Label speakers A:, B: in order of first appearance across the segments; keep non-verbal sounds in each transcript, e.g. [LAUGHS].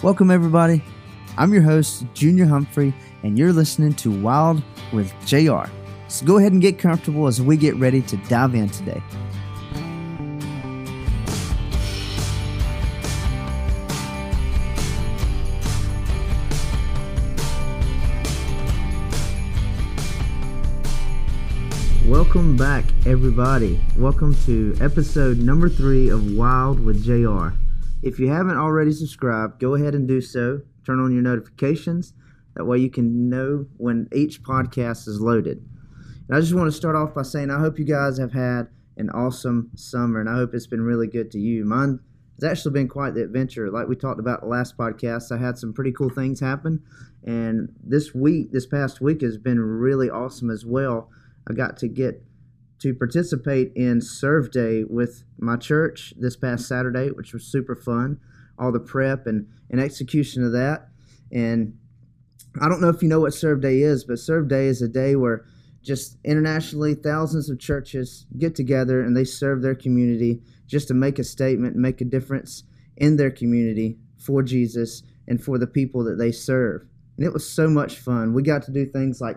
A: Welcome, everybody. I'm your host, Junior Humphrey, and you're listening to Wild with JR. So go ahead and get comfortable as we get ready to dive in today. Welcome back, everybody. Welcome to episode number three of Wild with JR. If you haven't already subscribed, go ahead and do so. Turn on your notifications. That way you can know when each podcast is loaded. And I just want to start off by saying I hope you guys have had an awesome summer and I hope it's been really good to you. Mine has actually been quite the adventure. Like we talked about last podcast, I had some pretty cool things happen. And this week, this past week, has been really awesome as well. I got to get to participate in Serve Day with my church this past Saturday, which was super fun. All the prep and, and execution of that. And I don't know if you know what Serve Day is, but Serve Day is a day where just internationally thousands of churches get together and they serve their community just to make a statement, make a difference in their community for Jesus and for the people that they serve. And it was so much fun. We got to do things like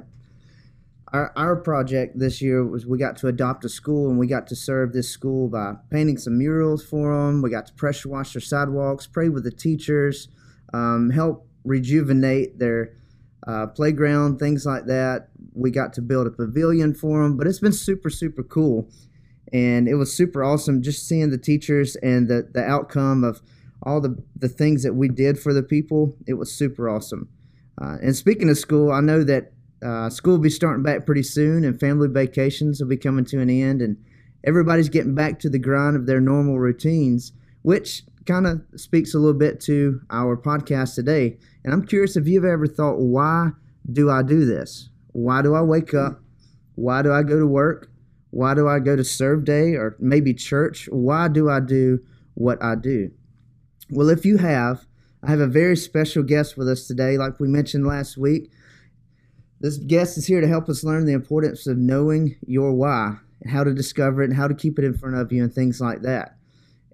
A: our, our project this year was we got to adopt a school and we got to serve this school by painting some murals for them. We got to pressure wash their sidewalks, pray with the teachers, um, help rejuvenate their uh, playground, things like that. We got to build a pavilion for them, but it's been super, super cool. And it was super awesome just seeing the teachers and the, the outcome of all the, the things that we did for the people. It was super awesome. Uh, and speaking of school, I know that uh, school will be starting back pretty soon, and family vacations will be coming to an end, and everybody's getting back to the grind of their normal routines, which kind of speaks a little bit to our podcast today. And I'm curious if you've ever thought, why do I do this? Why do I wake up? Why do I go to work? Why do I go to serve day or maybe church? Why do I do what I do? Well, if you have, I have a very special guest with us today. Like we mentioned last week, this guest is here to help us learn the importance of knowing your why and how to discover it and how to keep it in front of you and things like that.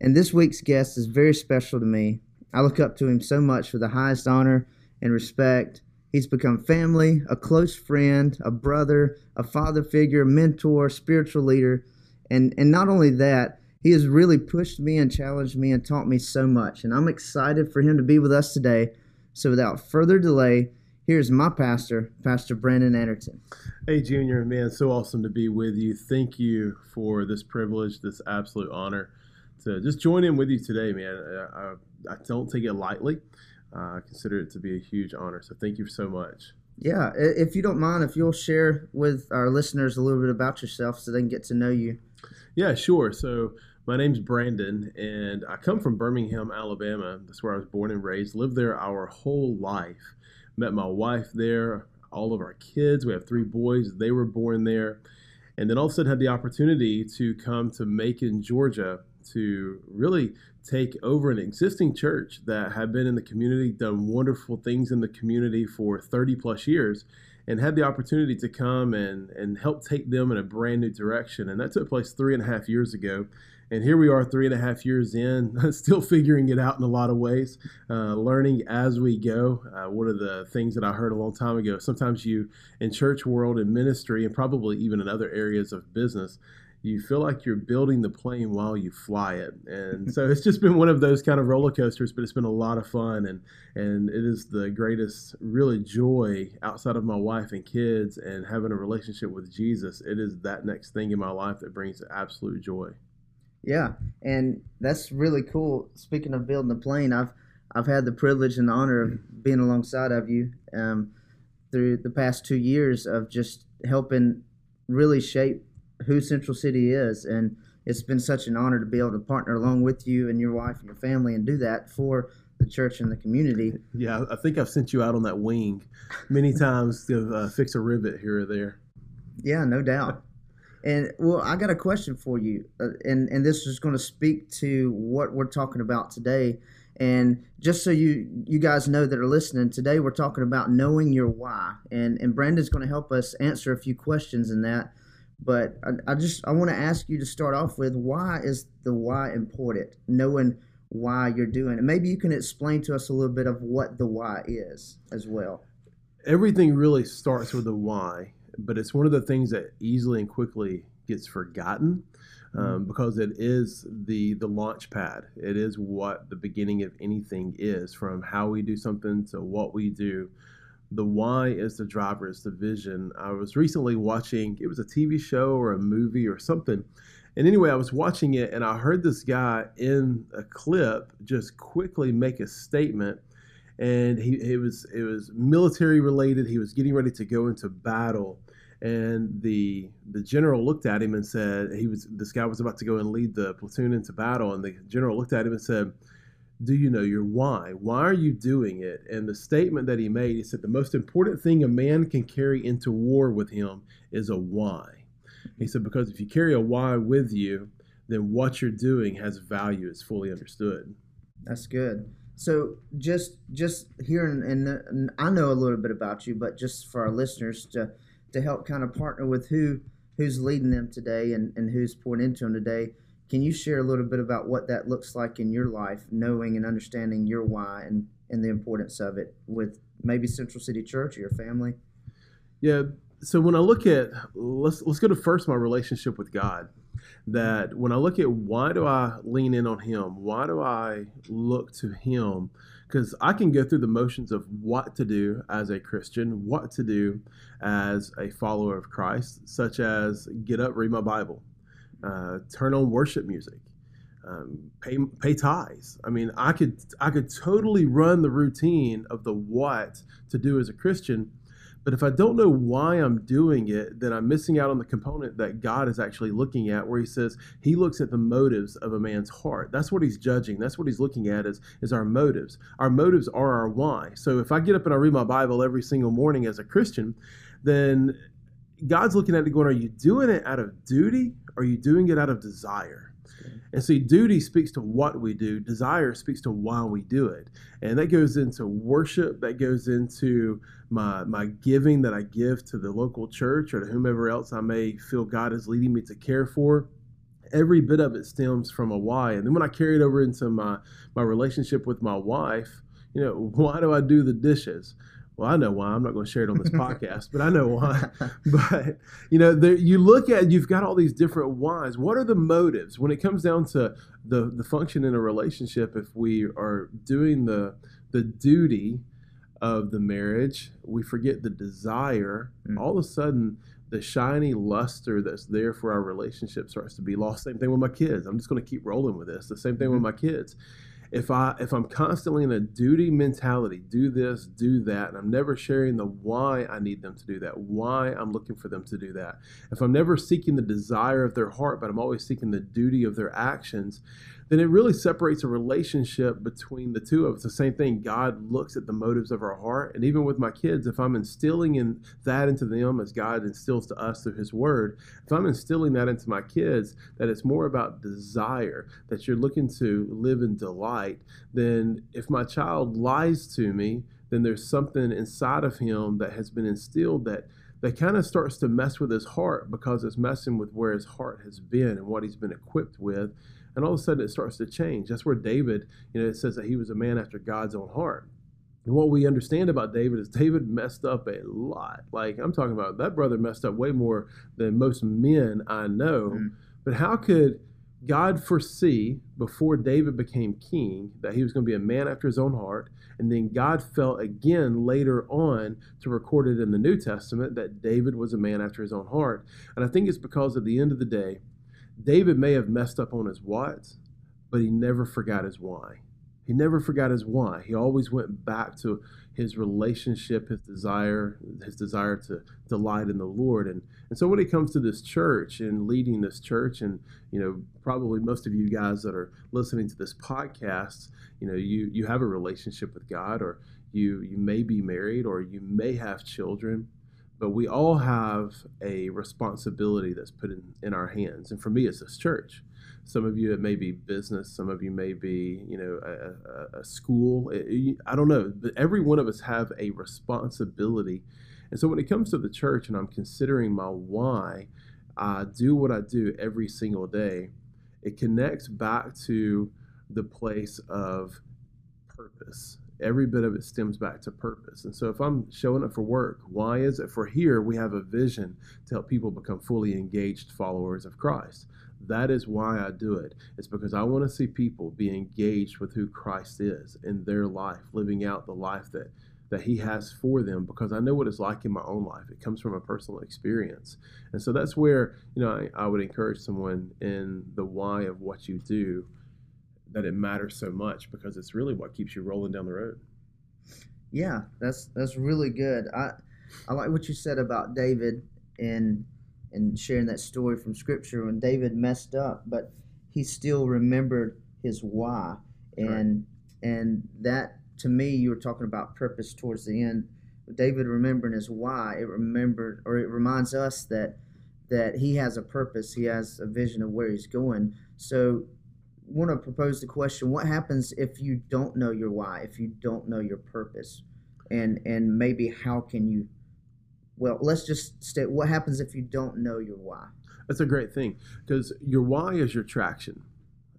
A: And this week's guest is very special to me. I look up to him so much for the highest honor and respect. He's become family, a close friend, a brother, a father figure, mentor, spiritual leader. And, and not only that, he has really pushed me and challenged me and taught me so much. And I'm excited for him to be with us today. So without further delay, Here's my pastor, Pastor Brandon Anderton.
B: Hey, Junior, man, so awesome to be with you. Thank you for this privilege, this absolute honor to just join in with you today, man. I, I, I don't take it lightly. Uh, I consider it to be a huge honor. So thank you so much.
A: Yeah, if you don't mind, if you'll share with our listeners a little bit about yourself so they can get to know you.
B: Yeah, sure. So my name's Brandon, and I come from Birmingham, Alabama. That's where I was born and raised. Lived there our whole life. Met my wife there, all of our kids. We have three boys. They were born there. And then all of a sudden had the opportunity to come to Macon, Georgia to really take over an existing church that had been in the community, done wonderful things in the community for 30 plus years, and had the opportunity to come and, and help take them in a brand new direction. And that took place three and a half years ago. And here we are, three and a half years in, [LAUGHS] still figuring it out in a lot of ways, uh, learning as we go. Uh, one of the things that I heard a long time ago sometimes you, in church world and ministry, and probably even in other areas of business, you feel like you're building the plane while you fly it. And so it's just been one of those kind of roller coasters, but it's been a lot of fun. And, and it is the greatest, really, joy outside of my wife and kids and having a relationship with Jesus. It is that next thing in my life that brings absolute joy.
A: Yeah, and that's really cool. Speaking of building the plane, I've I've had the privilege and the honor of being alongside of you um, through the past two years of just helping really shape who Central City is, and it's been such an honor to be able to partner along with you and your wife and your family and do that for the church and the community.
B: Yeah, I think I've sent you out on that wing many times to uh, fix a rivet here or there.
A: Yeah, no doubt. And well, I got a question for you, uh, and and this is going to speak to what we're talking about today. And just so you you guys know that are listening, today we're talking about knowing your why, and and Brandon's going to help us answer a few questions in that. But I, I just I want to ask you to start off with why is the why important? Knowing why you're doing it. Maybe you can explain to us a little bit of what the why is as well.
B: Everything really starts with the why, but it's one of the things that easily and quickly gets forgotten um, mm-hmm. because it is the the launch pad. It is what the beginning of anything is, from how we do something to what we do. The why is the driver, it's the vision. I was recently watching, it was a TV show or a movie or something, and anyway, I was watching it and I heard this guy in a clip just quickly make a statement. And he it was it was military related. He was getting ready to go into battle. And the the general looked at him and said he was this guy was about to go and lead the platoon into battle. And the general looked at him and said, do you know your why? Why are you doing it? And the statement that he made, he said, the most important thing a man can carry into war with him is a why. He said, because if you carry a why with you, then what you're doing has value. It's fully understood.
A: That's good. So just just hearing and, and I know a little bit about you, but just for our listeners to to help kind of partner with who who's leading them today and, and who's pouring into them today. Can you share a little bit about what that looks like in your life, knowing and understanding your why and, and the importance of it with maybe Central City Church or your family?
B: Yeah, so when I look at let's let's go to first my relationship with God. That when I look at why do I lean in on Him? Why do I look to Him? Because I can go through the motions of what to do as a Christian, what to do as a follower of Christ, such as get up, read my Bible, uh, turn on worship music, um, pay pay tithes. I mean, I could I could totally run the routine of the what to do as a Christian but if I don't know why I'm doing it, then I'm missing out on the component that God is actually looking at, where He says He looks at the motives of a man's heart. That's what He's judging. That's what He's looking at is, is our motives. Our motives are our why. So if I get up and I read my Bible every single morning as a Christian, then God's looking at it going, Are you doing it out of duty? Are you doing it out of desire? And see, duty speaks to what we do, desire speaks to why we do it. And that goes into worship, that goes into my, my giving that I give to the local church or to whomever else I may feel God is leading me to care for. Every bit of it stems from a why. And then when I carry it over into my, my relationship with my wife, you know, [LAUGHS] why do I do the dishes? Well, I know why. I'm not going to share it on this [LAUGHS] podcast, but I know why. [LAUGHS] but you know, there, you look at you've got all these different whys. What are the motives when it comes down to the the function in a relationship? If we are doing the the duty of the marriage, we forget the desire. Mm. All of a sudden, the shiny luster that's there for our relationship starts to be lost. Same thing with my kids. I'm just going to keep rolling with this. The same thing mm-hmm. with my kids if I if I'm constantly in a duty mentality, do this, do that, and I'm never sharing the why I need them to do that, why I'm looking for them to do that. If I'm never seeking the desire of their heart, but I'm always seeking the duty of their actions, then it really separates a relationship between the two of us. The same thing, God looks at the motives of our heart. And even with my kids, if I'm instilling in that into them as God instills to us through His Word, if I'm instilling that into my kids, that it's more about desire, that you're looking to live in delight, then if my child lies to me, then there's something inside of him that has been instilled that that kind of starts to mess with his heart because it's messing with where his heart has been and what he's been equipped with and all of a sudden it starts to change. That's where David, you know, it says that he was a man after God's own heart. And what we understand about David is David messed up a lot. Like I'm talking about that brother messed up way more than most men I know. Mm. But how could God foresee before David became king that he was going to be a man after his own heart? And then God felt again later on to record it in the New Testament that David was a man after his own heart. And I think it's because at the end of the day, David may have messed up on his what, but he never forgot his why. He never forgot his why. He always went back to his relationship, his desire, his desire to delight in the Lord. And and so when it comes to this church and leading this church, and you know, probably most of you guys that are listening to this podcast, you know, you you have a relationship with God, or you you may be married, or you may have children but we all have a responsibility that's put in, in our hands. And for me, it's this church. Some of you, it may be business. Some of you may be, you know, a, a, a school. I don't know. But every one of us have a responsibility. And so when it comes to the church and I'm considering my why, I do what I do every single day. It connects back to the place of purpose. Every bit of it stems back to purpose. And so if I'm showing up for work, why is it? For here, we have a vision to help people become fully engaged followers of Christ. That is why I do it. It's because I want to see people be engaged with who Christ is in their life, living out the life that that he has for them because I know what it's like in my own life. It comes from a personal experience. And so that's where, you know, I, I would encourage someone in the why of what you do that it matters so much because it's really what keeps you rolling down the road.
A: Yeah, that's that's really good. I I like what you said about David and and sharing that story from scripture when David messed up, but he still remembered his why. And right. and that to me you were talking about purpose towards the end. David remembering his why, it remembered or it reminds us that that he has a purpose, he has a vision of where he's going. So want to propose the question what happens if you don't know your why if you don't know your purpose? And and maybe how can you well let's just state what happens if you don't know your why?
B: That's a great thing because your why is your traction.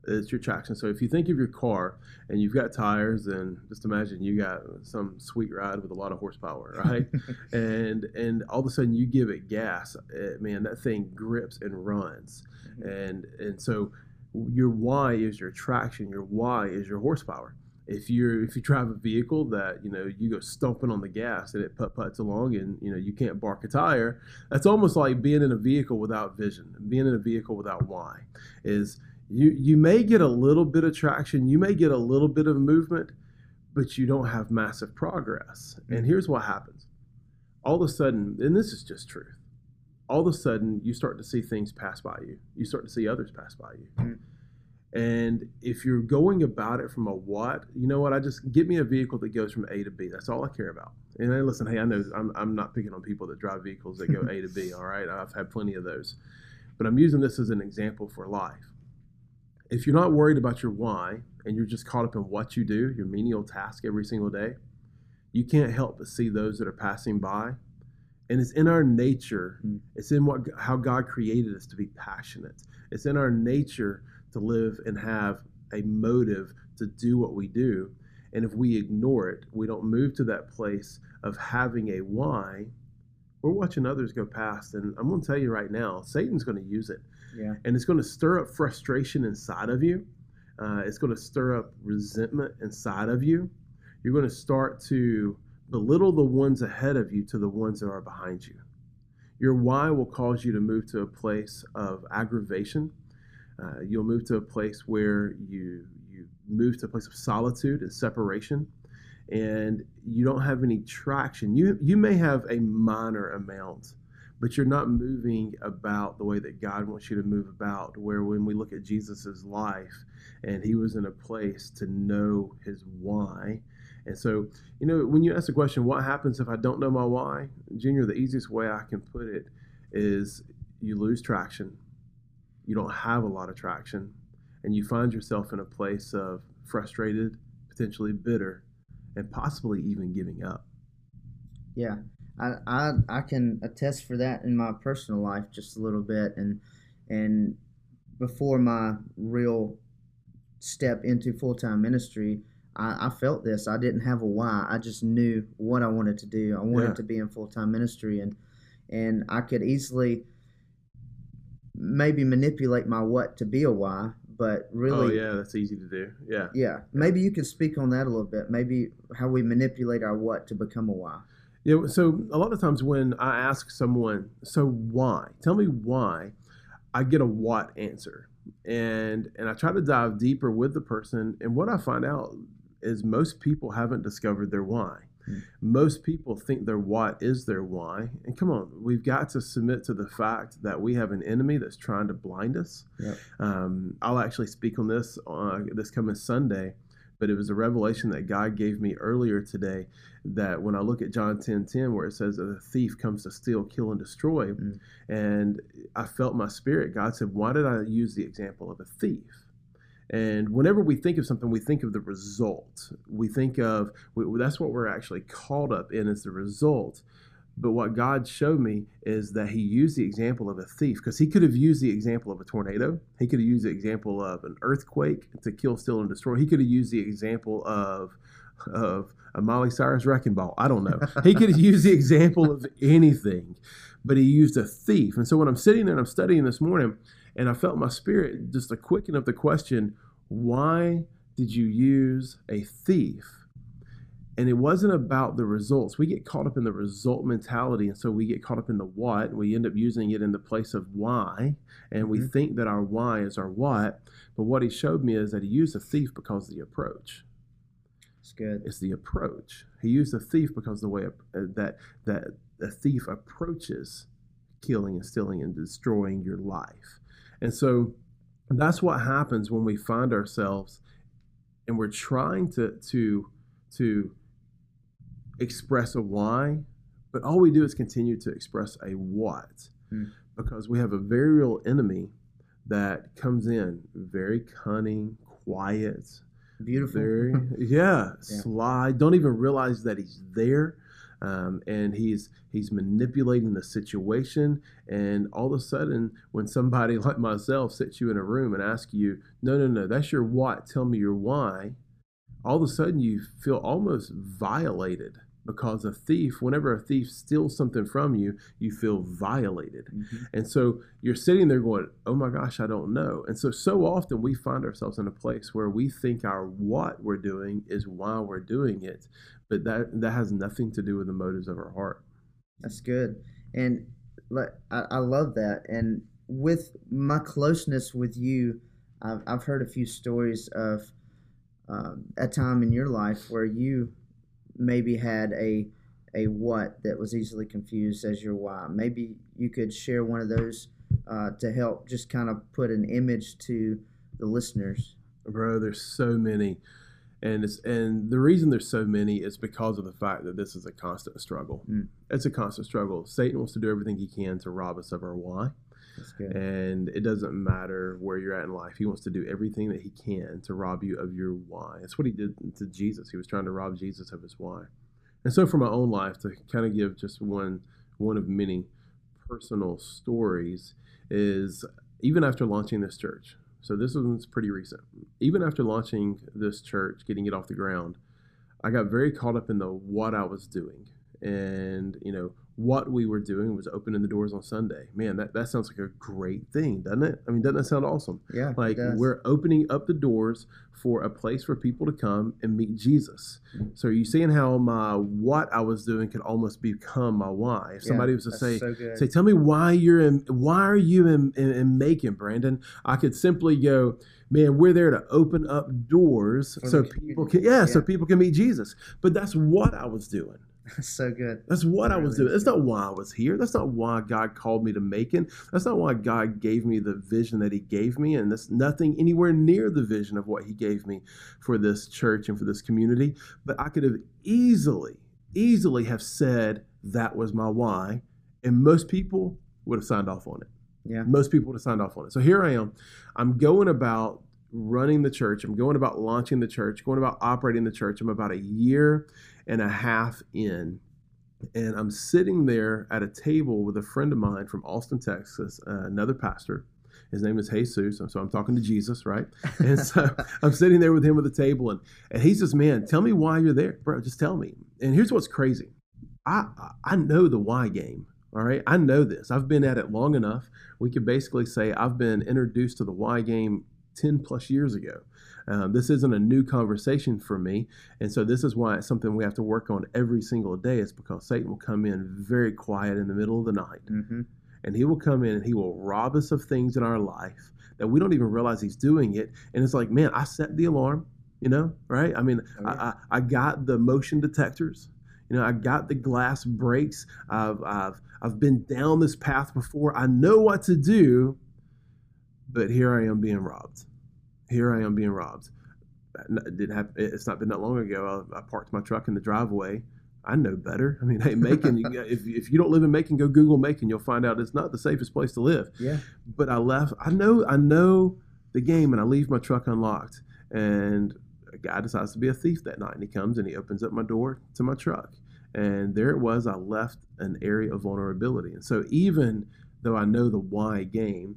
B: It's your traction. So if you think of your car and you've got tires and just imagine you got some sweet ride with a lot of horsepower right? [LAUGHS] And and all of a sudden you give it gas it, man that thing grips and runs. Mm-hmm. and and so your why is your traction your why is your horsepower. If you're if you drive a vehicle that you know you go stumping on the gas and it put puts along and you know you can't bark a tire that's almost like being in a vehicle without vision being in a vehicle without why. Is you you may get a little bit of traction you may get a little bit of movement but you don't have massive progress. And mm-hmm. here's what happens. All of a sudden and this is just truth all of a sudden you start to see things pass by you. You start to see others pass by you. Mm-hmm. And if you're going about it from a what, you know what? I just get me a vehicle that goes from A to B. That's all I care about. And I listen, hey, I know I'm, I'm not picking on people that drive vehicles that go A to B. [LAUGHS] All right, I've had plenty of those, but I'm using this as an example for life. If you're not worried about your why and you're just caught up in what you do, your menial task every single day, you can't help but see those that are passing by and it's in our nature. Mm. it's in what how god created us to be passionate. It's in our nature to live and have a motive to do what we do. And if we ignore it we don't move to that place of having a why we're watching others go past. And i'm going to tell you right now satan's going to use it.
A: Yeah.
B: and it's going to stir up frustration inside of you. Uh, it's going to stir up resentment inside of you. You're going to start to belittle the ones ahead of you to the ones that are behind you. Your why will cause you to move to a place of aggravation. Uh, you'll move to a place where you you move to a place of solitude and separation, and you don't have any traction. You you may have a minor amount, but you're not moving about the way that God wants you to move about. Where when we look at Jesus's life, and he was in a place to know his why and so, you know, when you ask the question, what happens if I don't know my why? Junior, the easiest way I can put it is you lose traction. You don't have a lot of traction, and you find yourself in a place of frustrated, potentially bitter, and possibly even giving up.
A: Yeah, I, I, I can attest for that in my personal life just a little bit, and and before my real step into full time ministry, I, I, felt this. I didn't have a why. I just knew what I wanted to do. I wanted yeah. to be in full time ministry, and and I could easily maybe manipulate my what to be a why. But really,
B: oh yeah, that's easy to do. Yeah,
A: yeah. Maybe you could speak on that a little bit. Maybe how we manipulate our what to become a why.
B: Yeah. So a lot of times when I ask someone, "So why? Tell me why," I get a what answer and and I try to dive deeper with the person and what I find out is most people haven't discovered their why. Mm. Most people think their what is their why. And come on, we've got to submit to the fact that we have an enemy that's trying to blind us. Yep. Um, I'll actually speak on this uh, this coming Sunday, but it was a revelation that God gave me earlier today that when I look at John 10 10, where it says that the thief comes to steal, kill, and destroy, mm. and I felt my spirit, God said, Why did I use the example of a thief? And whenever we think of something, we think of the result. We think of we, that's what we're actually caught up in is the result. But what God showed me is that He used the example of a thief because He could have used the example of a tornado. He could have used the example of an earthquake to kill, steal, and destroy. He could have used the example of of a Miley Cyrus wrecking ball. I don't know. He could have used the example of anything, but he used a thief. And so when I'm sitting there and I'm studying this morning, and I felt my spirit just a quicken of the question, why did you use a thief? And it wasn't about the results. We get caught up in the result mentality. And so we get caught up in the what. And we end up using it in the place of why. And we mm-hmm. think that our why is our what. But what he showed me is that he used a thief because of the approach.
A: It's good.
B: It's the approach. He used a thief because the way uh, that that a thief approaches killing and stealing and destroying your life. And so that's what happens when we find ourselves and we're trying to to to express a why, but all we do is continue to express a what. Mm. Because we have a very real enemy that comes in very cunning, quiet,
A: beautiful,
B: very [LAUGHS] yeah, yeah, sly. Don't even realize that he's there. Um, and he's he's manipulating the situation. And all of a sudden when somebody [LAUGHS] like myself sits you in a room and asks you no no no that's your what tell me your why all of a sudden you feel almost violated because a thief, whenever a thief steals something from you, you feel violated. Mm-hmm. And so you're sitting there going, oh my gosh, I don't know. And so, so often we find ourselves in a place where we think our what we're doing is why we're doing it, but that, that has nothing to do with the motives of our heart.
A: That's good. And I, I love that. And with my closeness with you, I've, I've heard a few stories of um, a time in your life where you maybe had a a what that was easily confused as your why. Maybe you could share one of those uh, to help just kind of put an image to the listeners.
B: Bro, there's so many, and it's and the reason there's so many is because of the fact that this is a constant struggle. Mm. It's a constant struggle. Satan wants to do everything he can to rob us of our why. And it doesn't matter where you're at in life. He wants to do everything that he can to rob you of your why. That's what he did to Jesus. He was trying to rob Jesus of his why. And so, for my own life, to kind of give just one one of many personal stories, is even after launching this church. So this one's pretty recent. Even after launching this church, getting it off the ground, I got very caught up in the what I was doing and you know what we were doing was opening the doors on Sunday. Man, that, that sounds like a great thing, doesn't it? I mean, doesn't that sound awesome?
A: Yeah.
B: Like we're opening up the doors for a place for people to come and meet Jesus. So are you seeing how my what I was doing could almost become my why? If somebody yeah, was to say, so say, tell me why you're in, why are you in, in, in Macon, Brandon? I could simply go, man, we're there to open up doors for so people can, yeah, yeah, so people can meet Jesus. But that's what I was doing. [LAUGHS]
A: so good.
B: That's what really I was doing. That's not why I was here. That's not why God called me to Macon. That's not why God gave me the vision that He gave me. And that's nothing anywhere near the vision of what He gave me for this church and for this community. But I could have easily, easily have said that was my why. And most people would have signed off on it.
A: Yeah.
B: Most people would have signed off on it. So here I am. I'm going about running the church. I'm going about launching the church, going about operating the church. I'm about a year and a half in. And I'm sitting there at a table with a friend of mine from Austin, Texas, uh, another pastor. His name is Jesus. So I'm talking to Jesus, right? [LAUGHS] And so I'm sitting there with him at the table, and, and he says, Man, tell me why you're there. Bro, just tell me. And here's what's crazy I, I know the why game. All right. I know this. I've been at it long enough. We could basically say I've been introduced to the why game 10 plus years ago. Um, this isn't a new conversation for me. And so this is why it's something we have to work on every single day. It's because Satan will come in very quiet in the middle of the night. Mm-hmm. And he will come in and he will rob us of things in our life that we don't even realize he's doing it. And it's like, man, I set the alarm, you know, right? I mean, oh, yeah. I, I got the motion detectors. You know, I got the glass breaks. I've, I've, I've been down this path before. I know what to do, but here I am being robbed here I am being robbed. It didn't have, it's not been that long ago. I, I, parked my truck in the driveway. I know better. I mean, [LAUGHS] hey, Macon, you, if, if you don't live in Macon, go Google Macon. You'll find out it's not the safest place to live.
A: Yeah.
B: But I left, I know, I know the game and I leave my truck unlocked. And a guy decides to be a thief that night and he comes and he opens up my door to my truck And there it was, I left an area of vulnerability. And so even though I know the why game,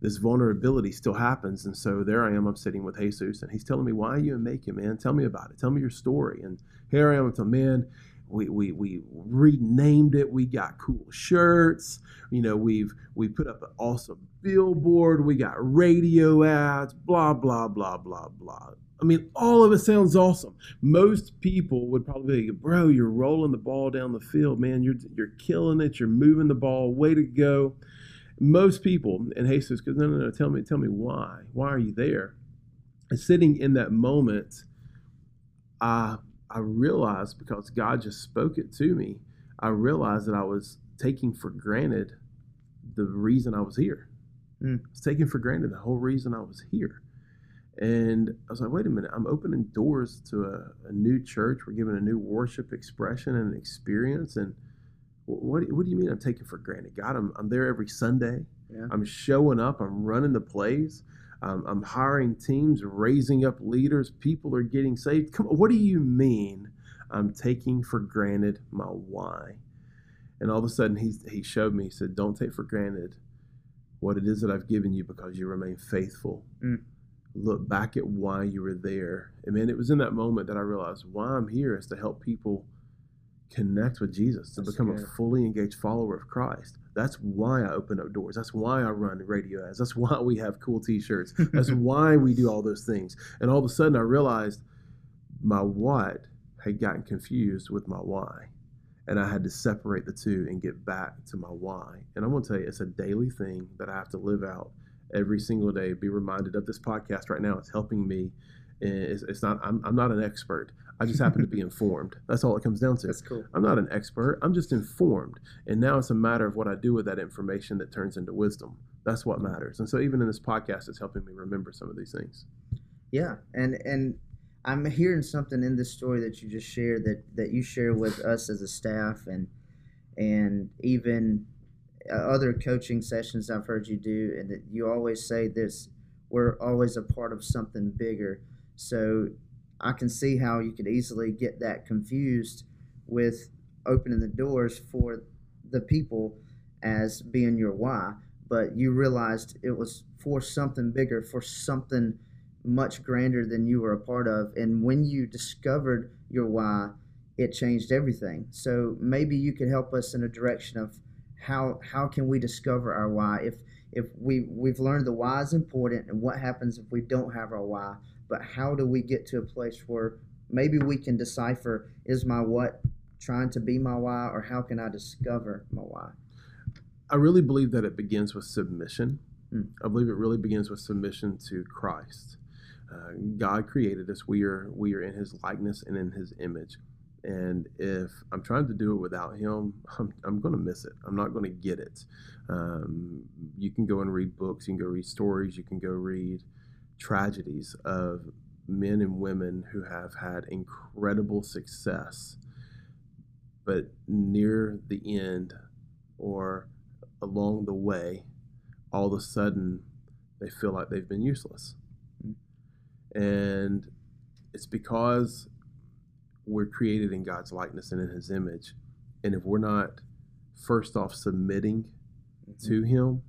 B: this vulnerability still happens. And so there I am, I'm sitting with Jesus, and he's telling me, Why are you in Macon, man? Tell me about it. Tell me your story. And here I am, I'm man, we, we, we renamed it. We got cool shirts. You know, we've we put up an awesome billboard. We got radio ads, blah, blah, blah, blah, blah. I mean, all of it sounds awesome. Most people would probably be, bro, you're rolling the ball down the field, man. You're you're killing it. You're moving the ball. Way to go. Most people, and Jesus goes, no, no, no. Tell me, tell me why. Why are you there? And sitting in that moment, I I realized because God just spoke it to me. I realized that I was taking for granted the reason I was here. Mm. I was taking for granted the whole reason I was here. And I was like, wait a minute, I'm opening doors to a, a new church. We're giving a new worship expression and experience. And what, what do you mean I'm taking for granted? God, I'm, I'm there every Sunday. Yeah. I'm showing up. I'm running the plays. Um, I'm hiring teams, raising up leaders. People are getting saved. Come on, what do you mean I'm taking for granted my why? And all of a sudden, he, he showed me, he said, Don't take for granted what it is that I've given you because you remain faithful. Mm look back at why you were there. And man, it was in that moment that I realized why I'm here is to help people connect with Jesus, to That's become a fully engaged follower of Christ. That's why I open up doors. That's why I run radio ads. That's why we have cool t-shirts. That's [LAUGHS] why we do all those things. And all of a sudden I realized my what had gotten confused with my why. And I had to separate the two and get back to my why. And I'm going to tell you, it's a daily thing that I have to live out every single day. Be reminded of this podcast right now. It's helping me. It's, it's not. I'm, I'm not an expert. I just happen to be informed. That's all it comes down to.
A: That's cool.
B: I'm not an expert. I'm just informed. And now it's a matter of what I do with that information that turns into wisdom. That's what matters. And so even in this podcast, it's helping me remember some of these things.
A: Yeah, and and I'm hearing something in this story that you just shared that that you share with us as a staff and and even uh, other coaching sessions I've heard you do, and that you always say this: we're always a part of something bigger. So I can see how you could easily get that confused with opening the doors for the people as being your why, but you realized it was for something bigger, for something much grander than you were a part of. And when you discovered your why, it changed everything. So maybe you could help us in a direction of how how can we discover our why if if we we've learned the why is important and what happens if we don't have our why but how do we get to a place where maybe we can decipher is my what trying to be my why or how can i discover my why?
B: I really believe that it begins with submission. Hmm. i believe it really begins with submission to christ. Uh, god created us. We are we are in his likeness and in his image. And if I'm trying to do it without him, [LAUGHS] I'm, I'm going to miss it. I'm not going to get it. Um, you can go and read books, you can go read stories, you can go read tragedies of men and women who have had incredible success, but near the end or along the way, all of a sudden they feel like they've been useless. Mm-hmm. And it's because we're created in God's likeness and in His image. And if we're not first off submitting mm-hmm. to Him,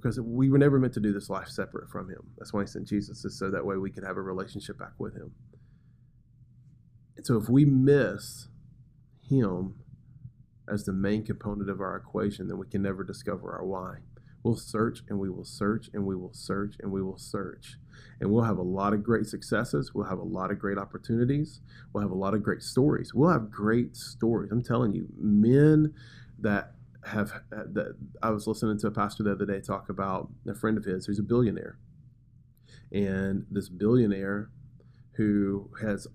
B: because we were never meant to do this life separate from Him. That's why He sent Jesus, is so that way we could have a relationship back with Him. And so if we miss Him as the main component of our equation, then we can never discover our why. We'll search and we will search and we will search and we will search. And we'll have a lot of great successes. We'll have a lot of great opportunities. We'll have a lot of great stories. We'll have great stories. I'm telling you, men that have uh, that I was listening to a pastor the other day talk about a friend of his who's a billionaire. And this billionaire who has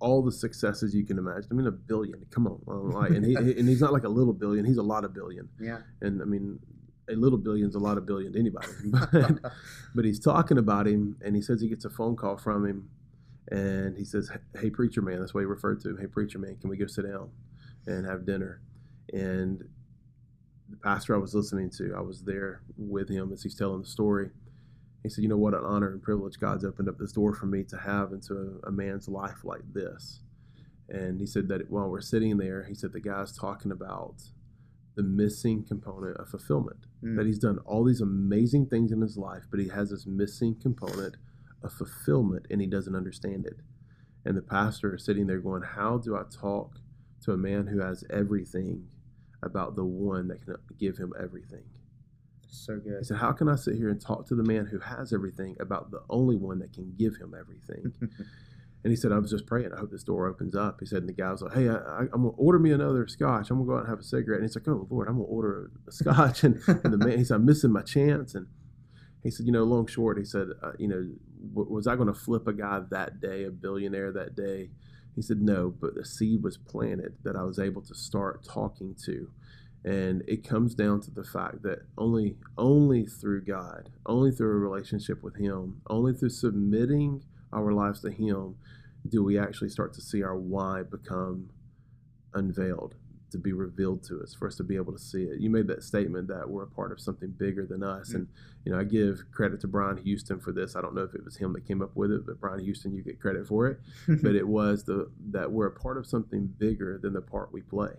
B: all the successes you can imagine. I mean, a billion. Come on, uh, like, and he and he's not like a little billion. He's a lot of billion.
A: Yeah.
B: And I mean, a little billion's a lot of billion to anybody. [LAUGHS] but, but he's talking about him, and he says he gets a phone call from him, and he says, "Hey, preacher man," that's why he referred to him. Hey, preacher man, can we go sit down and have dinner? And the pastor I was listening to, I was there with him as he's telling the story. He said, "You know what an honor and privilege God's opened up this door for me to have into a, a man's life like this." And he said that while we're sitting there, he said the guy's talking about the missing component of fulfillment.
A: Mm.
B: That he's done all these amazing things in his life, but he has this missing component of fulfillment and he doesn't understand it. And the pastor is sitting there going, How do I talk to a man who has everything about the one that can give him everything?
A: So good.
B: He said, How can I sit here and talk to the man who has everything about the only one that can give him everything? [LAUGHS] and he said, I was just praying. I hope this door opens up. He said, and the guy was like, Hey, I, I, I'm going to order me another scotch. I'm going to go out and have a cigarette. And he's like, Oh, Lord, I'm going to order a scotch. And, and [LAUGHS] the man, he said, I'm missing my chance. And he said, You know, long short, he said, uh, You know, w- was I going to flip a guy that day, a billionaire that day? He said, No, but the seed was planted that I was able to start talking to. And it comes down to the fact that only only through God, only through a relationship with Him, only through submitting our lives to Him, do we actually start to see our why become unveiled, to be revealed to us, for us to be able to see it. You made that statement that we're a part of something bigger than us,
A: Mm-hmm.
B: and you know I give credit to Brian Houston for this. I don't know if it was him that came up with it, but Brian Houston, you get credit for it. [LAUGHS] but it was the that we're a part of something bigger than the part we play.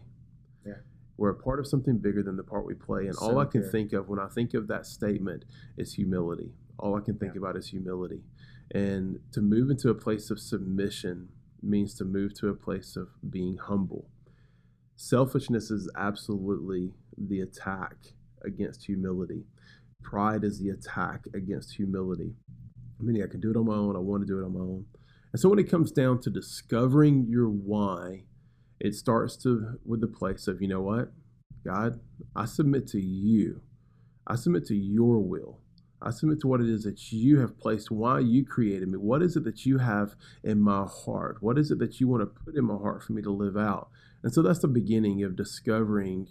A: Yeah.
B: We're a part of something bigger than the part we play. And all I can think of when I think of that statement is humility. All I can think about is humility. And to move into a place of submission means to move to a place of being humble. Selfishness is absolutely the attack against humility. Pride is the attack against humility. I mean, I can do it on my own. I want to do it on my own. And so when it comes down to discovering your why, it starts to with the place of, you know what? God, I submit to you. I submit to your will. I submit to what it is that you have placed, why you created me. What is it that you have in my heart? What is it that you want to put in my heart for me to live out? And so that's the beginning of discovering,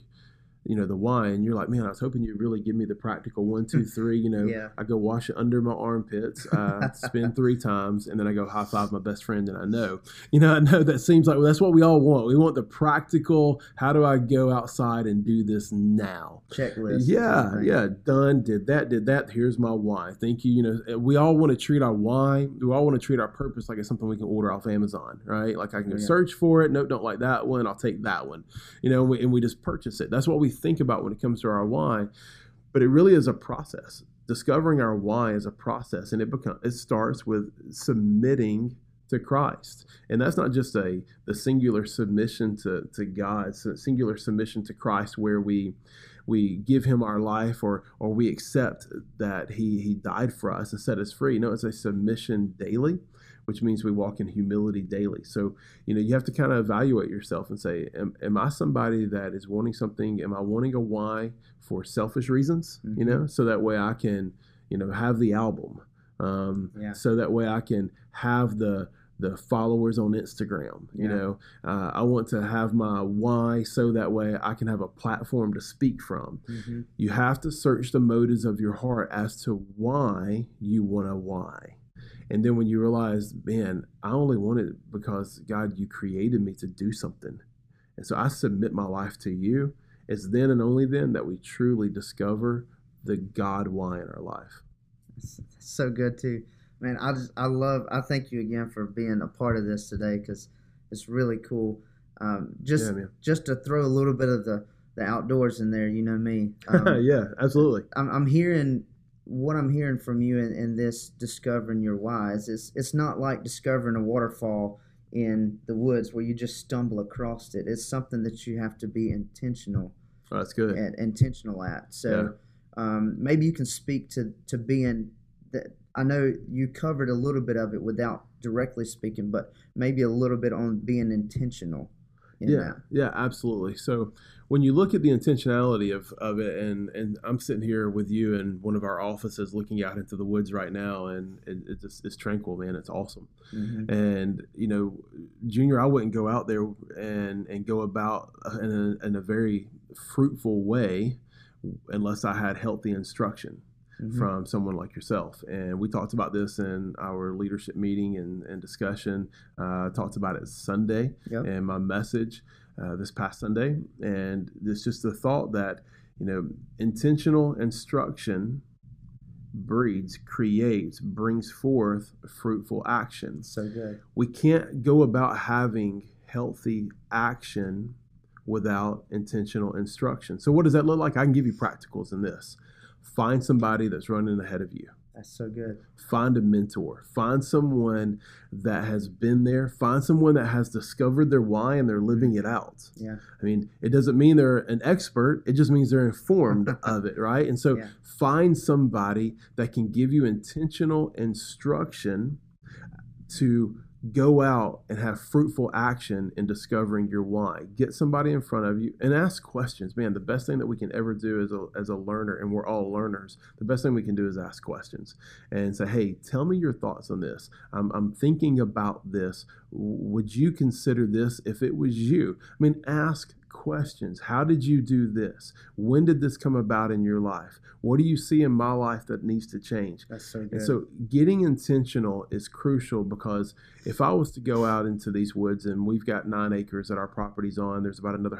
B: you know, the why. And you're like, man, I was hoping you'd really give me the practical one, two, [LAUGHS] three. You know,
A: Yeah.
B: I go wash it under my armpits, uh, [LAUGHS] spin three times, and then I go high five my best friend and I know. You know, I know that seems like well, that's what we all want. We want the practical. How do I go outside and do this now?
A: Checklist.
B: Yeah, yeah, done, did that, did that. Here's my why. Thank you. You know, we all want to treat our why, we all want to treat our purpose like it's something we can order off Amazon, right? Like I can go
A: Yeah.
B: search for it. Nope, don't like that one. I'll take that one. You know, and we, and we just purchase it. That's what we think about when it comes to our why. But it really is a process. Discovering our why is a process, and it becomes it starts with submitting to Christ. And that's not just a the singular submission to, to God, singular submission to Christ where we we give him our life or or we accept that he he died for us and set us free. No, it's a submission daily, which means we walk in humility daily. So, you know, you have to kind of evaluate yourself and say, am, am I somebody that is wanting something? Am I wanting a why for selfish reasons? You
A: Mhm.
B: know, so that way I can, you know, have the album. Um,
A: Yeah.
B: so that way I can have the the followers on Instagram. You
A: Yeah.
B: know, uh, I want to have my why so that way I can have a platform to speak from.
A: Mhm.
B: You have to search the motives of your heart as to why you want a why. And then when you realize, man, I only want it because God, you created me to do something. And so I submit my life to you. It's then and only then that we truly discover the God why in our life.
A: It's so good too, man. I just I love. I thank you again for being a part of this today because it's really cool. Um, just
B: yeah,
A: just to throw a little bit of the the outdoors in there. You know me. [LAUGHS] Um,
B: yeah, absolutely.
A: I'm, I'm hearing what I'm hearing from you in, in this discovering your whys. It's it's not like discovering a waterfall in the woods where you just stumble across it. It's something that you have to be intentional
B: Oh, that's good.
A: at, intentional at. So um, maybe you can speak to to being that. I know you covered a little bit of it without directly speaking, but maybe a little bit on being intentional.
B: Yeah
A: that.
B: yeah absolutely so when you look at the intentionality of, of it and and i'm sitting here with you in one of our offices looking out into the woods right now and it, it's just it's tranquil man it's awesome
A: Mhm.
B: and you know junior i wouldn't go out there and and go about in a, in a very fruitful way unless i had healthy instruction
A: Mhm.
B: from someone like yourself. And we talked about this in our leadership meeting and, and discussion. Uh, talked about it Sunday
A: Yep.
B: and my message uh, this past Sunday. And it's just the thought that, you know, intentional instruction breeds, creates, brings forth fruitful action
A: So good.
B: we can't go about having healthy action without intentional instruction. So, what does that look like? I can give you practicals in this. Find somebody that's running ahead of you.
A: That's so good.
B: Find a mentor. Find someone that has been there. Find someone that has discovered their why and they're living it out.
A: Yeah.
B: I mean, it doesn't mean they're an expert, it just means they're informed [LAUGHS] of it, right? And so
A: Yeah.
B: find somebody that can give you intentional instruction to go out and have fruitful action in discovering your why. Get somebody in front of you and ask questions. Man, the best thing that we can ever do as a, as a learner, and we're all learners, the best thing we can do is ask questions and say, hey, tell me your thoughts on this. I'm, I'm thinking about this. Would you consider this if it was you? I mean, ask questions. How did you do this? When did this come about in your life? What do you see in my life that needs to change?
A: That's so good.
B: And so getting intentional is crucial because if I was to go out into these woods and we've got nine acres that our property's on, there's about another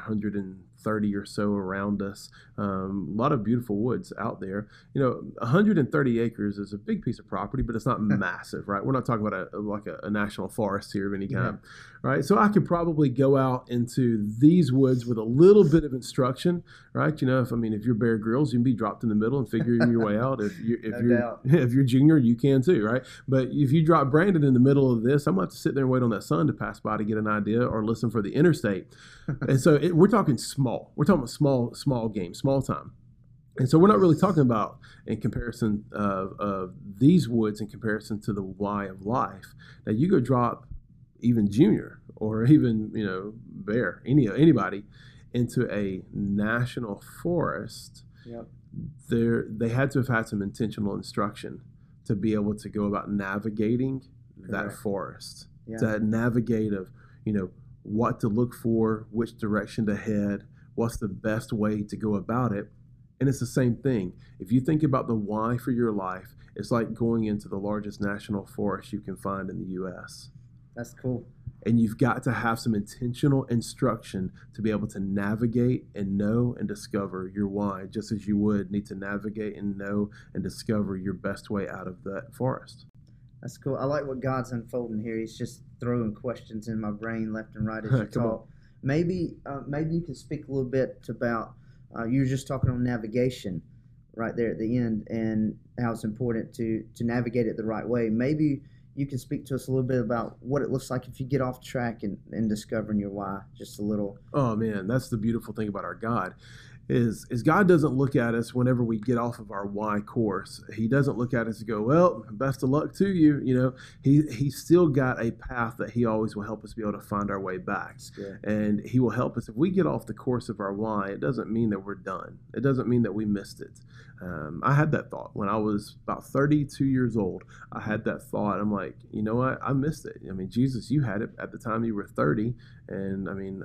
B: 130 or so around us. Um, a lot of beautiful woods out there. You know, 130 acres is a big piece of property, but it's not [LAUGHS] massive, right? We're not talking about a, like a, a national forest here of any kind, right? So I could probably go out into these woods with a little bit of instruction, right? You know, if I mean, if you're Bear Grylls, you can be dropped in the middle and figuring your way out. If you're if [LAUGHS]
A: No
B: you're
A: doubt. [LAUGHS]
B: if you're junior, you can too, right? But if you drop Brandon in the middle of this, I'm going to have to sit there and wait on that sun to pass by to get an idea or listen for the interstate. and so it, we're talking small. We're talking about small, small game, small time. And so we're not really talking about in comparison of, of these woods in comparison to the why of life. Now you go drop even junior or [LAUGHS] even you know bear any anybody into a national forest
A: Yep.
B: there they had to have had some intentional instruction to be able to go about navigating that forest
A: Yeah.
B: to navigate of you know what to look for which direction to head what's the best way to go about it and it's the same thing if you think about the why for your life it's like going into the largest national forest you can find in the us
A: That's cool.
B: and you've got to have some intentional instruction to be able to navigate and know and discover your why, just as you would need to navigate and know and discover your best way out of that forest.
A: That's cool. I like what God's unfolding here. He's just throwing questions in my brain left and right as [LAUGHS] you
B: talk. on.
A: Maybe, uh, maybe you can speak a little bit about. Uh, you were just talking on navigation, right there at the end, and how it's important to to navigate it the right way. Maybe you can speak to us a little bit about what it looks like if you get off track and, and discovering your why. Just a little.
B: Oh man, that's the beautiful thing about our God. Is, is God doesn't look at us whenever we get off of our why course. He doesn't look at us and go, "Well, best of luck to you." You know, he he's still got a path that he always will help us be able to find our way back. And he will help us if we get off the course of our why it doesn't mean that we're done it doesn't mean that we missed it um, i had that thought. When i was about 32 years old i had that thought. I'm like you know what? I missed it. I mean jesus you had it at the time you were 30 and i mean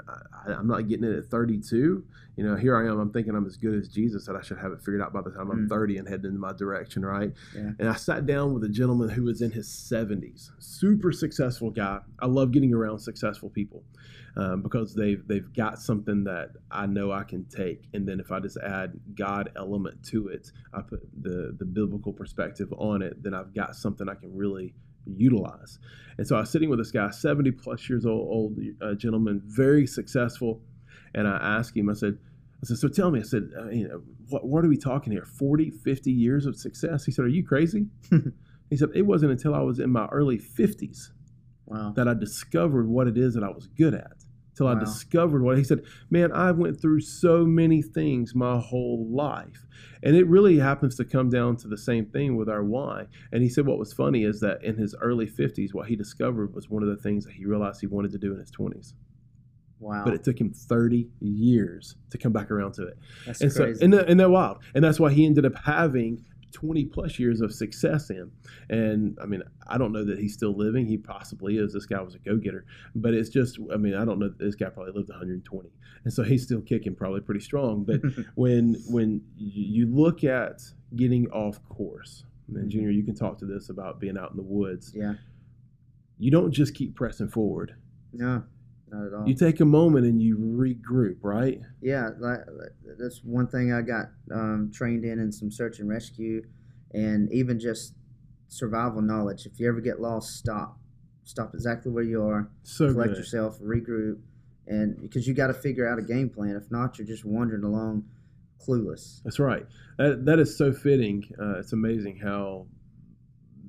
B: I, i'm not getting it at 32 you know here i am i'm thinking i'm as good as jesus that i should have it figured out by the time i'm
A: Mm.
B: 30 and heading in my direction right?
A: Yeah.
B: and I sat down with a gentleman who was in his 70s, super successful guy. I love getting around successful people um, because they've they've got something that I know I can take, and then if I just add God element to it, I put the the biblical perspective on it, then I've got something I can really utilize. And so I was sitting with this guy, 70 plus years old, old uh, gentleman, very successful, and I asked him, I said. I said, so tell me, I said, uh, you know, what, what are we talking here? 40, 50 years of success? He said, are you crazy? [LAUGHS] he said, it wasn't until I was in my early 50s
A: Wow.
B: that I discovered what it is that I was good at. Till I discovered what he said, man, I went through so many things my whole life. And it really happens to come down to the same thing with our why. And he said what was funny is that in his early 50s, what he discovered was one of the things that he realized he wanted to do in his 20s.
A: Wow.
B: But it took him 30 years to come back around to it
A: That's
B: and so
A: crazy.
B: and, that, and that wild and that's why he ended up having 20 plus years of success in. And i mean i don't know that he's still living. He possibly is. This guy was a go-getter. But it's just i mean i don't know this guy probably lived 120 and so he's still kicking probably pretty strong. But [LAUGHS] when when you look at getting off course and mm-hmm. junior you can talk to this about being out in the woods.
A: Yeah.
B: you don't just keep pressing forward.
A: No. Not at all.
B: you take a moment and you regroup right
A: Yeah, like, that's one thing I got um, trained in in some search and rescue, and even just survival knowledge. If you ever get lost, stop, stop exactly where you are,
B: So
A: collect
B: good.
A: yourself, regroup, and because you got to figure out a game plan. If not, you're just wandering along, clueless.
B: That's right. That, that is so fitting. Uh, it's amazing how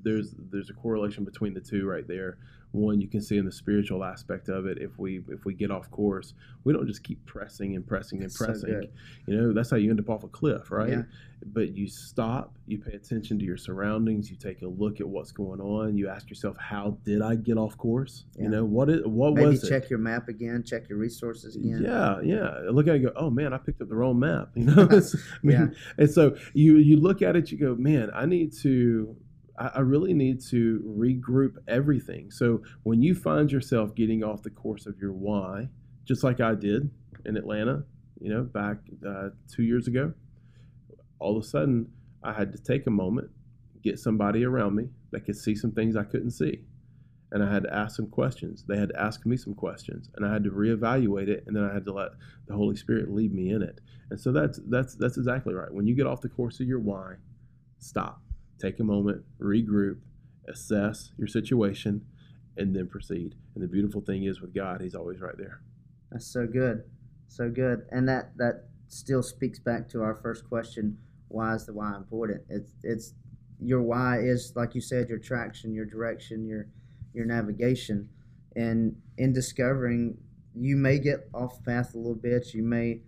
B: there's there's a correlation between the two right there. One you can see in the spiritual aspect of it. If we if we get off course, we don't just keep pressing and pressing and
A: So
B: pressing.
A: good.
B: you know, that's how you end up off a cliff, right?
A: Yeah.
B: But you stop, you pay attention to your surroundings, you take a look at what's going on, you ask yourself, how did I get off course?
A: Yeah.
B: You know, what is what
A: Maybe
B: was it?
A: check your map again, check your resources again.
B: Yeah, yeah. Look at it, and go, oh man, I picked up the wrong map. [LAUGHS] You know, [LAUGHS] [LAUGHS] I mean,
A: Yeah.
B: and so you you look at it, you go, man, I need to, I, really need to regroup everything. So when you find yourself getting off the course of your why, just like I did in Atlanta, you know, back uh, two years ago, all of a sudden I had to take a moment, get somebody around me that could see some things I couldn't see and I had to ask some questions. They had to ask me some questions, and I had to reevaluate it, and then I had to let the Holy Spirit lead me in it. And so that's that's that's exactly right. When you get off the course of your why, stop, take a moment, regroup, assess your situation, and then proceed. And the beautiful thing is with God, He's always right there.
A: That's so good, so good, and that that still speaks back to our first question: Why is the why important? It's it's your why is like you said, your traction, your direction, your your navigation, and in discovering, you may get off path a little bit. You may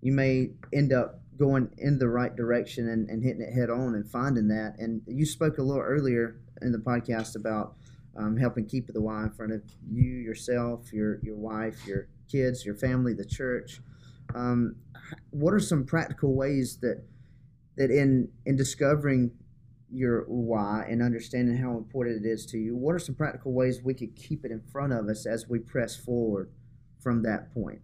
A: you may end up going in the right direction and, and hitting it head on and finding that. And you spoke a little earlier in the podcast about um, helping keep the why in front of you, yourself, your your wife, your kids, your family, the church. Um, what are some practical ways that that in in discovering your why and understanding how important it is to you, what are some practical ways we could keep it in front of us as we press forward from that point?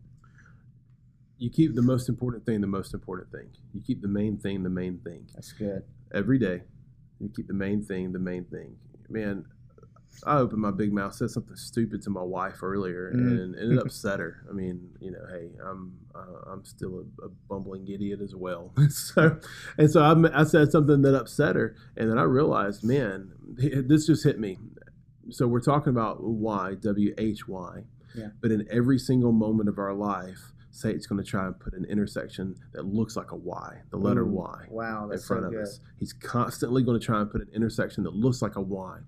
B: You keep the most important thing the most important thing. You keep the main thing the main thing.
A: That's good.
B: every day. You keep the main thing the main thing. Man, I opened my big mouth, said something stupid to my wife earlier,
A: Mm.
B: and, and it upset [LAUGHS] her. I mean, you know, hey, I'm uh, I'm still a, a bumbling idiot as well. [LAUGHS] so, and so I, I said something that upset her, and then I realized, man, [LAUGHS] this just hit me. So we're talking about why, W H Y,
A: Yeah.
B: but in every single moment of our life, Satan's going to try and put an intersection that looks like a Y, the letter
A: Ooh,
B: Y
A: Wow,
B: in front
A: so
B: of
A: good.
B: us. He's constantly going to try and put an intersection that looks like a Y.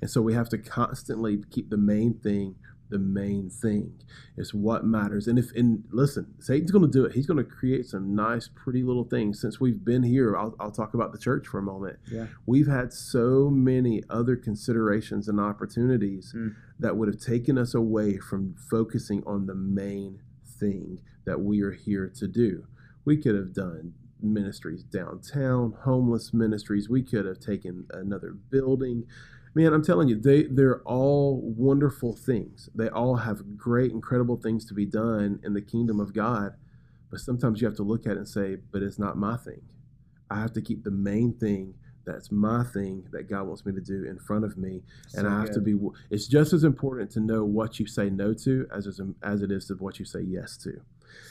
B: And so we have to constantly keep the main thing the main thing. It's what matters. And if and listen, Satan's going to do it. He's going to create some nice, pretty little things. Since we've been here, I'll, I'll talk about the church for a moment.
A: Yeah.
B: We've had so many other considerations and opportunities
A: Mm.
B: that would have taken us away from focusing on the main thing that we are here to do. We could have done ministries downtown, homeless ministries. We could have taken another building. Man, I'm telling you, they they're all wonderful things. They all have great, incredible things to be done in the kingdom of God. But sometimes you have to look at it and say, but it's not my thing. I have to keep the main thing that's my thing that God wants me to do in front of me and I have to be. It's just as important to know what you say no to as as it is to what you say yes to.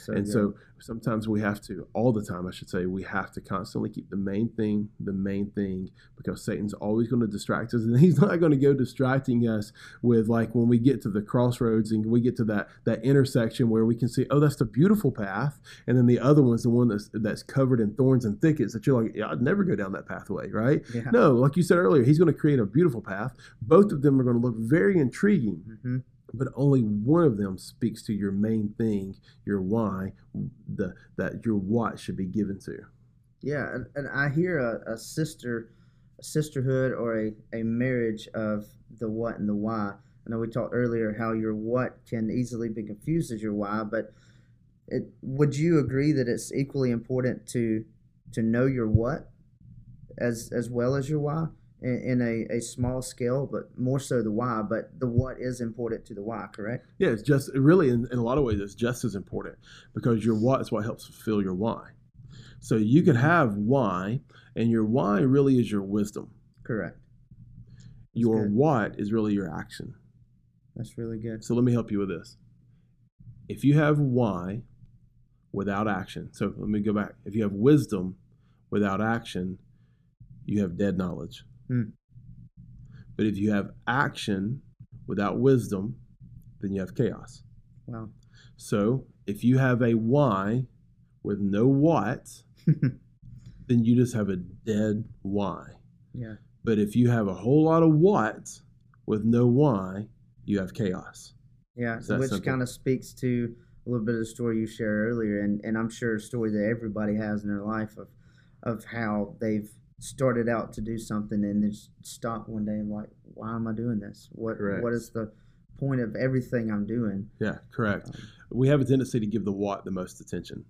A: So
B: and
A: good.
B: so sometimes we have to, all the time, I should say, we have to constantly keep the main thing the main thing because Satan's always going to distract us, and [LAUGHS] he's not going to go distracting us with like when we get to the crossroads and we get to that that intersection where we can see, oh, that's the beautiful path, and then the other one's the one that's that's covered in thorns and thickets that you're like, yeah, I'd never go down that pathway, right?
A: yeah.
B: No, like you said earlier, he's going to create a beautiful path. Both of them are going to look very intriguing,
A: hmm
B: but only one of them speaks to your main thing, your why, the that your what should be given to.
A: Yeah, and, and I hear a, a sister, a sisterhood or a, a marriage of the what and the why. I know we talked earlier how your what can easily be confused as your why, but it, would you agree that it's equally important to to know your what as as well as your why in, in a, a small scale, but more so the why. But the what is important to the why, correct?
B: Yeah, it's just really in, in a lot of ways it's just as important because your what is what helps fulfill your why. So you could have why, and your why really is your wisdom.
A: Correct.
B: Your
A: good.
B: what is really your action.
A: That's really good.
B: So let me help you with this. If you have why without action, so let me go back. If you have wisdom without action, you have dead knowledge.
A: Hmm.
B: But if you have action without wisdom, then you have chaos.
A: Wow.
B: So if you have a why with no what, [LAUGHS] then you just have a dead why.
A: Yeah.
B: But if you have a whole lot of what with no why, you have chaos.
A: Yeah,
B: that
A: which kind of speaks to a little bit of the story you shared earlier, and, and I'm sure a story that everybody has in their life of of how they've started out to do something and then just stop one day and like, why am I doing this? What
B: Correct.
A: what is the point of everything I'm doing?
B: Yeah, correct.
A: Um,
B: We have a tendency to give the what the most attention,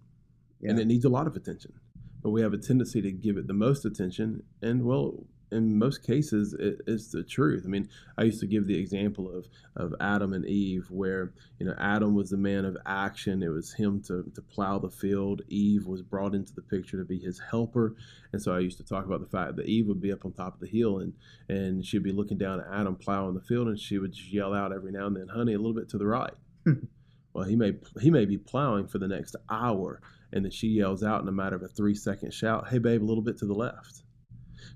A: yeah,
B: and it needs a lot of attention. But we have a tendency to give it the most attention, and well, in most cases, it is the truth. I mean, I used to give the example of of Adam and Eve, where you know Adam was the man of action. It was him to to plow the field. Eve was brought into the picture to be his helper, and so I used to talk about the fact that Eve would be up on top of the hill, and and she'd be looking down at Adam plowing the field, and she would just yell out every now and then, "Honey, a little bit to the right." Hmm. well, he may he may be plowing for the next hour, and then she yells out in a matter of a three second shout, "Hey, babe, a little bit to the left."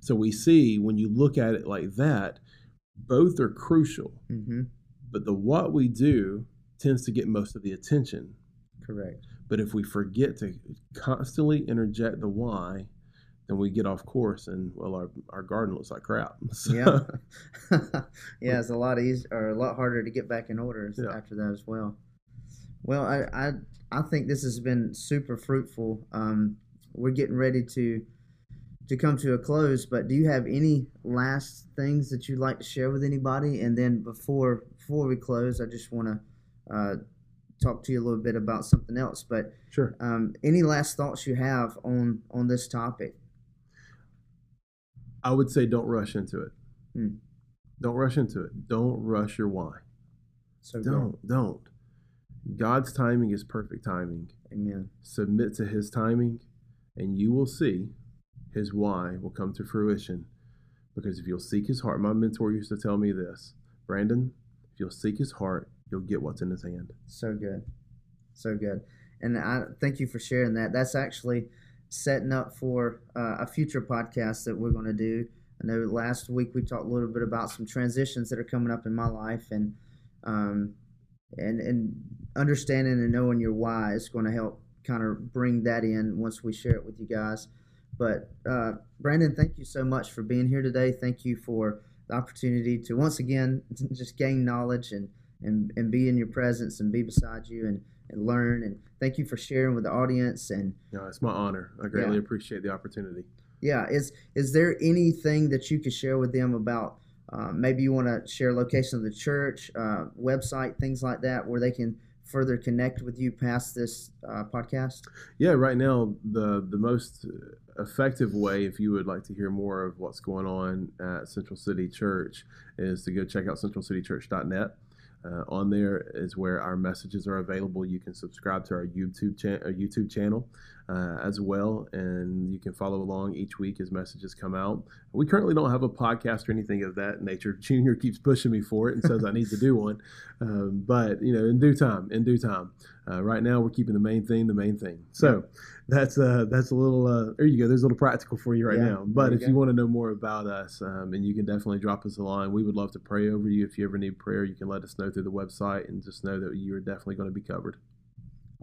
B: So we see when you look at it like that, both are crucial,
A: hmm
B: but the what we do tends to get most of the attention.
A: correct.
B: But if we forget to constantly interject the why, then we get off course, and well, our, our garden looks like crap. [LAUGHS] So-
A: Yeah, [LAUGHS] [LAUGHS] yeah, it's a lot easier or a lot harder to get back in order
B: Yeah.
A: after that as well. Well, I, I I think this has been super fruitful. Um, we're getting ready to to come to a close, but do you have any last things that you'd like to share with anybody? And then before before we close, I just want to uh, talk to you a little bit about something else. But
B: Sure.
A: um, any last thoughts you have on on this topic?
B: I would say don't rush into it.
A: Hmm.
B: Don't rush into it. Don't rush your why.
A: So.
B: Don't, don't. God's timing is perfect timing.
A: Amen.
B: Submit to His timing, and you will see His why will come to fruition. Because if you'll seek His heart, my mentor used to tell me this Brandon, if you'll seek His heart, you'll get what's in His hand.
A: So good. So good. And I thank you for sharing that. That's actually setting up for uh, a future podcast that we're going to do. I know last week we talked a little bit about some transitions that are coming up in my life and um, and and understanding and knowing your why is going to help kind of bring that in once we share it with you guys. But uh, Brandon, thank you so much for being here today. Thank you for the opportunity to once again [LAUGHS] just gain knowledge and and, and be in your presence and be beside you and, and learn. And thank you for sharing with the audience. And
B: know, it's my honor. I greatly
A: Yeah.
B: appreciate the opportunity.
A: yeah, is is there anything that you could share with them about? Uh, maybe you want to share location of the church, uh, website, things like that, where they can further connect with you past this uh, podcast.
B: Yeah, right now the the most effective way, if you would like to hear more of what's going on at Central City Church, is to go check out centralcitychurch.net. Uh, on there is where our messages are available. You can subscribe to our YouTube cha- our YouTube channel uh, as well, and you can follow along each week as messages come out. We currently don't have a podcast or anything of that nature. [LAUGHS] Junior keeps pushing me for it and says I need to do one, um, but you know, in due time, in due time. Uh, right now, we're keeping the main thing the main thing. So that's uh, that's a little. Uh, there you go. There's a little practical for you right
A: Yeah,
B: now. But
A: there
B: if
A: you
B: you want to know more about us, um, and you can definitely drop us a line. We would love to pray over you. If you ever need prayer, you can let us know through the website, and just know that you are definitely going to be covered.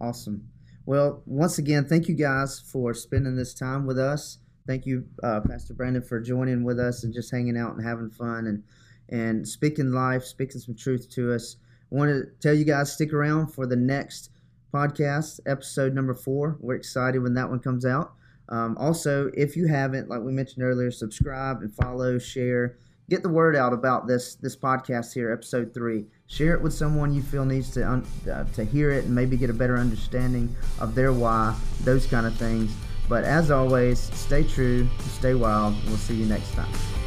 A: Awesome. Well, once again, thank you guys for spending this time with us. Thank you, uh, Pastor Brandon, for joining with us and just hanging out and having fun and and speaking life, speaking some truth to us. Want to tell you guys stick around for the next podcast, episode number four. We're excited when that one comes out. Um, also, if you haven't, like we mentioned earlier, subscribe and follow, share, get the word out about this this podcast here, episode three. Share it with someone you feel needs to un- uh, to hear it and maybe get a better understanding of their why, those kind of things. But as always, stay true, stay wild. We'll see you next time.